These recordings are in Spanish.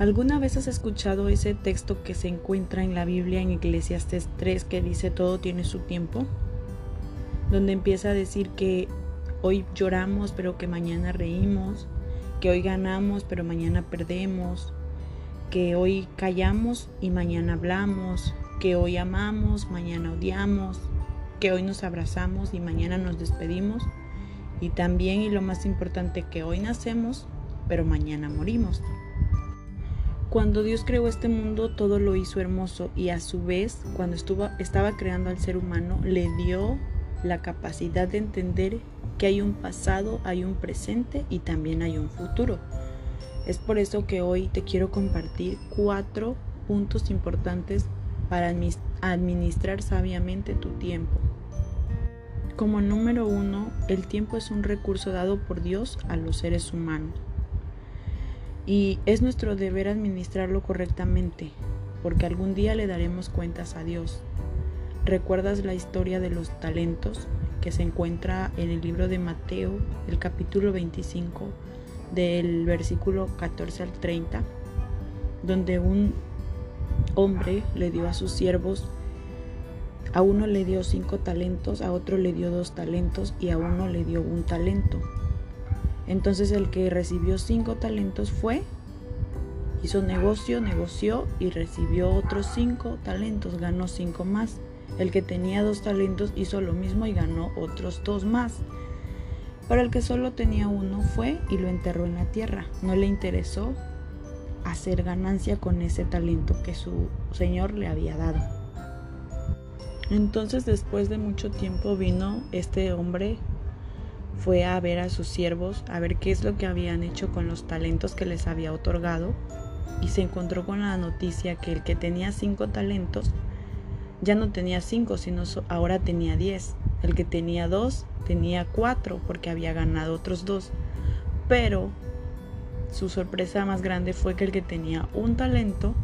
¿Alguna vez has escuchado ese texto que se encuentra en la Biblia en Eclesiastes 3 que dice todo tiene su tiempo? Donde empieza a decir que hoy lloramos pero que mañana reímos, que hoy ganamos pero mañana perdemos, que hoy callamos y mañana hablamos, que hoy amamos, mañana odiamos, que hoy nos abrazamos y mañana nos despedimos. Y también, y lo más importante, que hoy nacemos, pero mañana morimos. Cuando Dios creó este mundo, todo lo hizo hermoso y a su vez, cuando estaba creando al ser humano, le dio la capacidad de entender que hay un pasado, hay un presente y también hay un futuro. Es por eso que hoy te quiero compartir cuatro puntos importantes para administrar sabiamente tu tiempo. Como número uno, el tiempo es un recurso dado por Dios a los seres humanos. Y es nuestro deber administrarlo correctamente, porque algún día le daremos cuentas a Dios. ¿Recuerdas la historia de los talentos que se encuentra en el libro de Mateo, el capítulo 25, del versículo 14 al 30, donde un hombre le dio a sus siervos a uno le dio cinco talentos, a otro le dio dos talentos y a uno le dio un talento. Entonces el que recibió cinco talentos fue, hizo negocio, negoció y recibió otros cinco talentos, ganó cinco más. El que tenía dos talentos hizo lo mismo y ganó otros dos más. Pero el que solo tenía uno fue y lo enterró en la tierra. No le interesó hacer ganancia con ese talento que su señor le había dado. Entonces después de mucho tiempo vino este hombre, fue a ver a sus siervos, a ver qué es lo que habían hecho con los talentos que les había otorgado y se encontró con la noticia que el que tenía cinco talentos ya no tenía cinco, sino ahora tenía diez. El que tenía dos tenía cuatro porque había ganado otros dos. Pero su sorpresa más grande fue que el que tenía un talento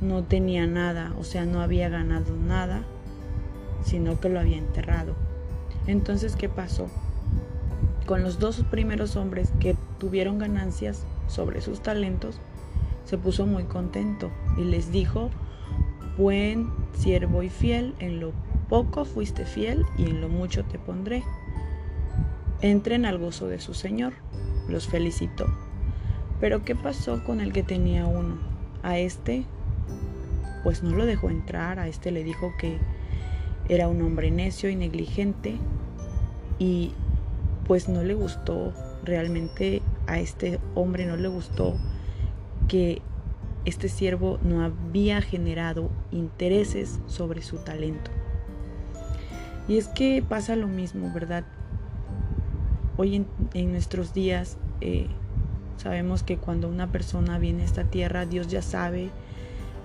no tenía nada, o sea, no había ganado nada, sino que lo había enterrado. Entonces, ¿qué pasó? Con los dos primeros hombres que tuvieron ganancias sobre sus talentos, se puso muy contento y les dijo, buen siervo y fiel, en lo poco fuiste fiel y en lo mucho te pondré. Entren al gozo de su Señor. Los felicitó. Pero ¿qué pasó con el que tenía uno? A este pues no lo dejó entrar, a este le dijo que era un hombre necio y negligente y pues no le gustó realmente a este hombre no le gustó que este siervo no había generado intereses sobre su talento. Y es que pasa lo mismo, ¿verdad? Hoy en, nuestros días eh, sabemos que cuando una persona viene a esta tierra, Dios ya sabe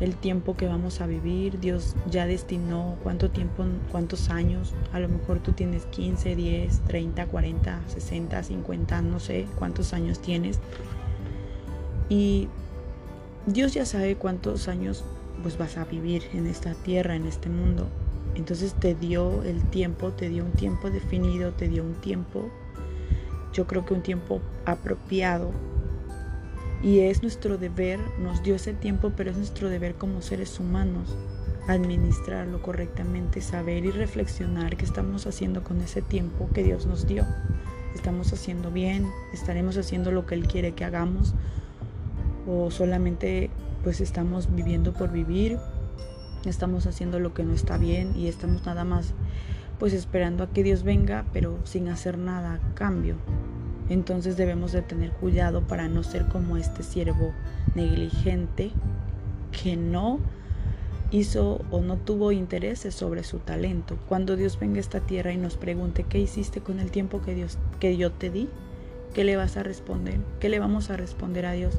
el tiempo que vamos a vivir. Dios ya destinó cuánto tiempo, cuántos años. A lo mejor tú tienes 15, 10, 30, 40, 60, 50, no sé cuántos años tienes. Y Dios ya sabe cuántos años pues vas a vivir en esta tierra, en este mundo. Entonces te dio el tiempo, te dio un tiempo definido, te dio un tiempo, yo creo que un tiempo apropiado y es nuestro deber, nos dio ese tiempo, pero es nuestro deber como seres humanos administrarlo correctamente, saber y reflexionar qué estamos haciendo con ese tiempo que Dios nos dio. ¿Estamos haciendo bien? ¿Estaremos haciendo lo que Él quiere que hagamos? ¿O solamente pues estamos viviendo por vivir? Estamos haciendo lo que no está bien y estamos nada más pues esperando a que Dios venga, pero sin hacer nada cambio. Entonces debemos de tener cuidado para no ser como este siervo negligente que no hizo o no tuvo intereses sobre su talento. Cuando Dios venga a esta tierra y nos pregunte qué hiciste con el tiempo que Dios que yo te di, ¿qué le vas a responder? ¿Qué le vamos a responder a Dios?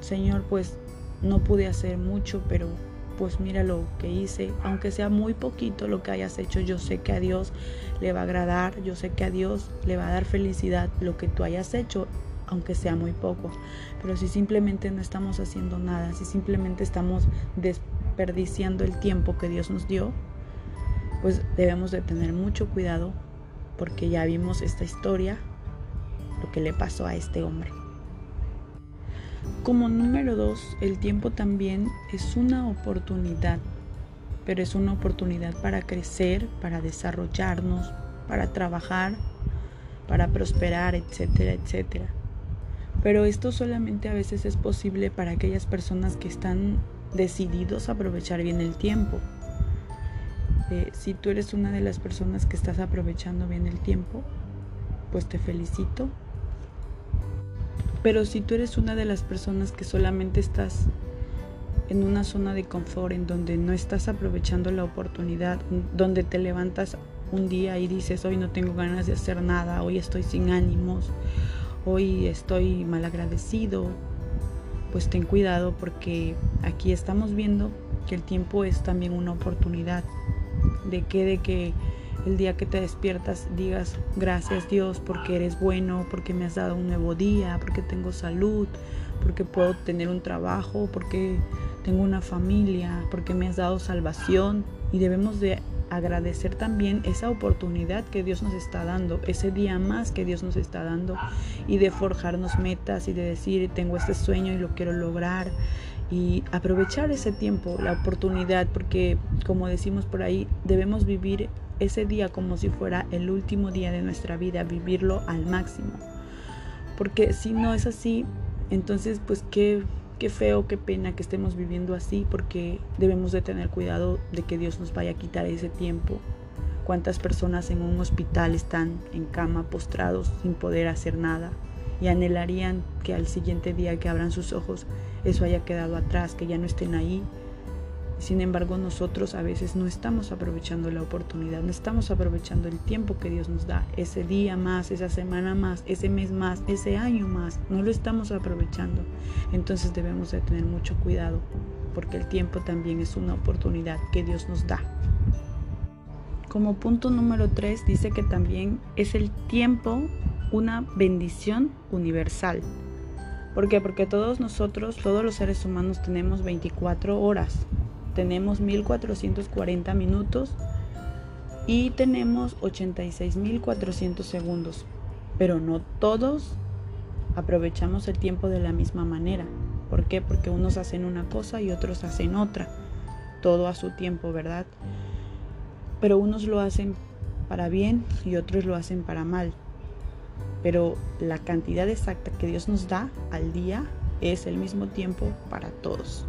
Señor, pues no pude hacer mucho, pero pues mira lo que hice, aunque sea muy poquito lo que hayas hecho, yo sé que a Dios le va a agradar, yo sé que a Dios le va a dar felicidad lo que tú hayas hecho, aunque sea muy poco. Pero si simplemente no estamos haciendo nada, si simplemente estamos desperdiciando el tiempo que Dios nos dio, pues debemos de tener mucho cuidado porque ya vimos esta historia, lo que le pasó a este hombre. Como número dos, el tiempo también es una oportunidad, pero es una oportunidad para crecer, para desarrollarnos, para trabajar, para prosperar, etcétera, etcétera. Pero esto solamente a veces es posible para aquellas personas que están decididos a aprovechar bien el tiempo. Eh, si tú eres una de las personas que estás aprovechando bien el tiempo, pues te felicito. Pero si tú eres una de las personas que solamente estás en una zona de confort, en donde no estás aprovechando la oportunidad, donde te levantas un día y dices, hoy no tengo ganas de hacer nada, hoy estoy sin ánimos, hoy estoy mal agradecido, pues ten cuidado porque aquí estamos viendo que el tiempo es también una oportunidad. De que de que el día que te despiertas digas gracias Dios porque eres bueno, porque me has dado un nuevo día, porque tengo salud, porque puedo tener un trabajo, porque tengo una familia, porque me has dado salvación y debemos de agradecer también esa oportunidad que Dios nos está dando, ese día más que Dios nos está dando y de forjarnos metas y de decir tengo este sueño y lo quiero lograr y aprovechar ese tiempo, la oportunidad, porque como decimos por ahí, debemos vivir ese día como si fuera el último día de nuestra vida, vivirlo al máximo. Porque si no es así, entonces pues qué qué feo, qué pena que estemos viviendo así, porque debemos de tener cuidado de que Dios nos vaya a quitar ese tiempo. Cuántas personas en un hospital están en cama postrados sin poder hacer nada y anhelarían que al siguiente día que abran sus ojos eso haya quedado atrás, que ya no estén ahí sin embargo, nosotros a veces no estamos aprovechando la oportunidad, no estamos aprovechando el tiempo que Dios nos da, ese día más, esa semana más, ese mes más, ese año más, no lo estamos aprovechando. Entonces debemos de tener mucho cuidado, porque el tiempo también es una oportunidad que Dios nos da. Como punto número 3 dice que también es el tiempo una bendición universal. ¿Por qué? Porque todos nosotros, todos los seres humanos tenemos 24 horas tenemos 1440 minutos y tenemos 86.400 segundos, pero no todos aprovechamos el tiempo de la misma manera. ¿Por qué? Porque unos hacen una cosa y otros hacen otra, todo a su tiempo, ¿verdad? Pero unos lo hacen para bien y otros lo hacen para mal. Pero la cantidad exacta que Dios nos da al día es el mismo tiempo para todos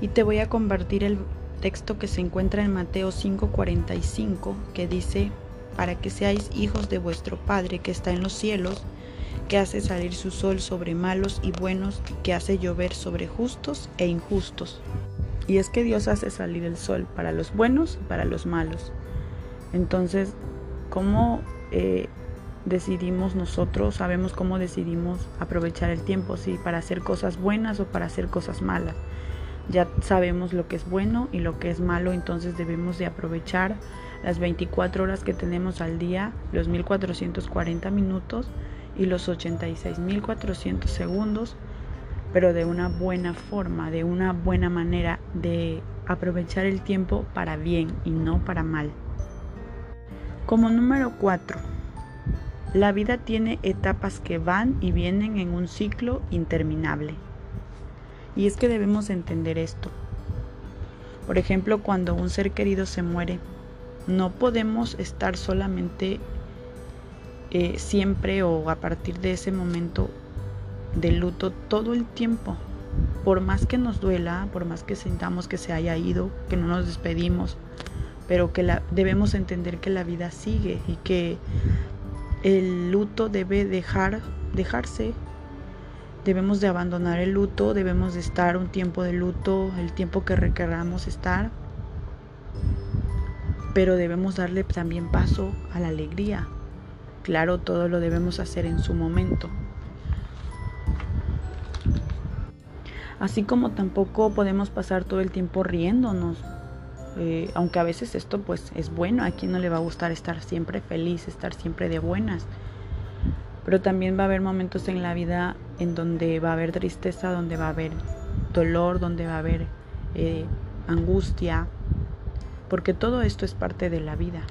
y te voy a compartir el texto que se encuentra en Mateo 5:45 que dice, para que seáis hijos de vuestro Padre que está en los cielos, que hace salir su sol sobre malos y buenos, que hace llover sobre justos e injustos. Y es que Dios hace salir el sol para los buenos y para los malos. Entonces, ¿cómo eh, decidimos nosotros, sabemos cómo decidimos aprovechar el tiempo, si para hacer cosas buenas o para hacer cosas malas? ya sabemos lo que es bueno y lo que es malo, entonces debemos de aprovechar las 24 horas que tenemos al día, los 1440 minutos y los 86.400 segundos, pero de una buena forma, de una buena manera de aprovechar el tiempo para bien y no para mal. Como número 4, la vida tiene etapas que van y vienen en un ciclo interminable. Y es que debemos entender esto. Por ejemplo, cuando un ser querido se muere, no podemos estar solamente eh, siempre o a partir de ese momento de luto todo el tiempo. Por más que nos duela, por más que sintamos que se haya ido, que no nos despedimos, pero que debemos entender que la vida sigue y que el luto debe dejar, dejarse debemos de abandonar el luto, debemos de estar un tiempo de luto, el tiempo que requeramos estar, pero debemos darle también paso a la alegría. Claro, todo lo debemos hacer en su momento. Así como tampoco podemos pasar todo el tiempo riéndonos, eh, aunque a veces esto pues es bueno, a quien no le va a gustar estar siempre feliz, estar siempre de buenas pero también va a haber momentos en la vida en donde va a haber tristeza, donde va a haber dolor, donde va a haber eh, angustia, porque todo esto es parte de la vida.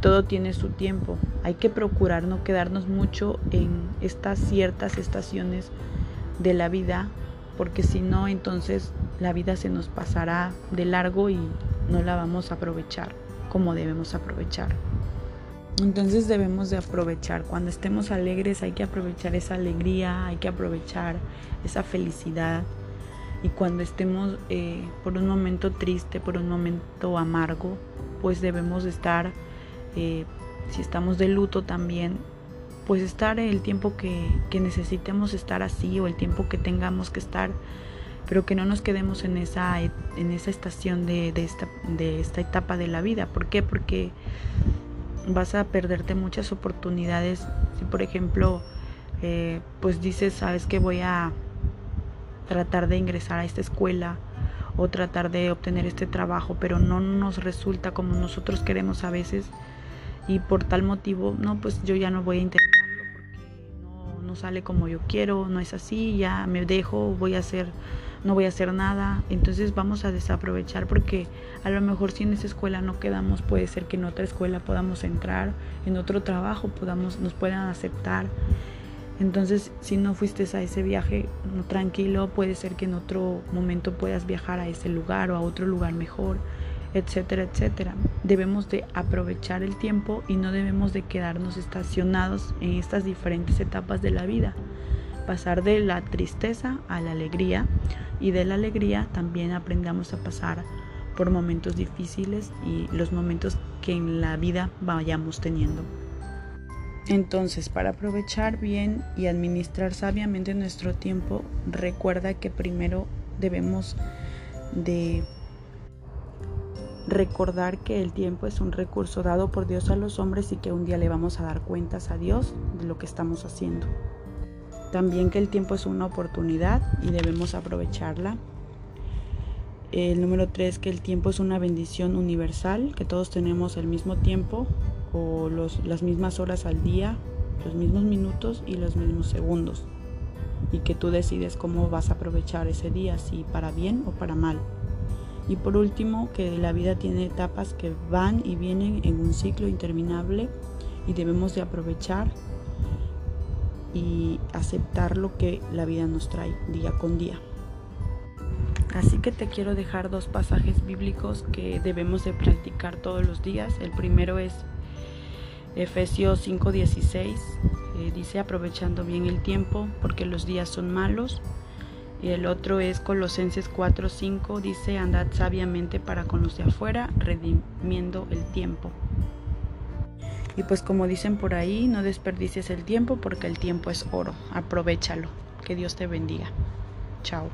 Todo tiene su tiempo. Hay que procurar no quedarnos mucho en estas ciertas estaciones de la vida, porque si no, entonces la vida se nos pasará de largo y no la vamos a aprovechar como debemos aprovechar. Entonces debemos de aprovechar, cuando estemos alegres hay que aprovechar esa alegría, hay que aprovechar esa felicidad. Y cuando estemos eh, por un momento triste, por un momento amargo, pues debemos de estar, eh, si estamos de luto también, pues estar el tiempo que necesitemos estar así o el tiempo que tengamos que estar pero que no nos quedemos en esa, en esa estación de, de, esta, de esta etapa de la vida. ¿Por qué? Porque vas a perderte muchas oportunidades. Si por ejemplo, eh, pues dices, sabes que voy a tratar de ingresar a esta escuela o tratar de obtener este trabajo, pero no nos resulta como nosotros queremos a veces y por tal motivo, no, pues yo ya no voy a intentarlo porque no, no sale como yo quiero, no es así, ya me dejo, voy a hacer no voy a hacer nada, entonces vamos a desaprovechar porque a lo mejor si en esa escuela no quedamos, puede ser que en otra escuela podamos entrar, en otro trabajo podamos, nos puedan aceptar. Entonces, si no fuiste a ese viaje no, tranquilo, puede ser que en otro momento puedas viajar a ese lugar o a otro lugar mejor, etcétera, etcétera. Debemos de aprovechar el tiempo y no debemos de quedarnos estacionados en estas diferentes etapas de la vida pasar de la tristeza a la alegría y de la alegría también aprendamos a pasar por momentos difíciles y los momentos que en la vida vayamos teniendo. Entonces, para aprovechar bien y administrar sabiamente nuestro tiempo, recuerda que primero debemos de recordar que el tiempo es un recurso dado por Dios a los hombres y que un día le vamos a dar cuentas a Dios de lo que estamos haciendo. También que el tiempo es una oportunidad y debemos aprovecharla. El número tres, que el tiempo es una bendición universal, que todos tenemos el mismo tiempo o las mismas horas al día, los mismos minutos y los mismos segundos. Y que tú decides cómo vas a aprovechar ese día, si para bien o para mal. Y por último, que la vida tiene etapas que van y vienen en un ciclo interminable y debemos de aprovechar y aceptar lo que la vida nos trae día con día. Así que te quiero dejar dos pasajes bíblicos que debemos de practicar todos los días. El primero es Efesios 5:16, eh, dice aprovechando bien el tiempo porque los días son malos. Y el otro es Colosenses 4:5, dice andad sabiamente para con los de afuera, redimiendo el tiempo. Y pues como dicen por ahí, no desperdicies el tiempo porque el tiempo es oro. Aprovechalo. Que Dios te bendiga. Chao.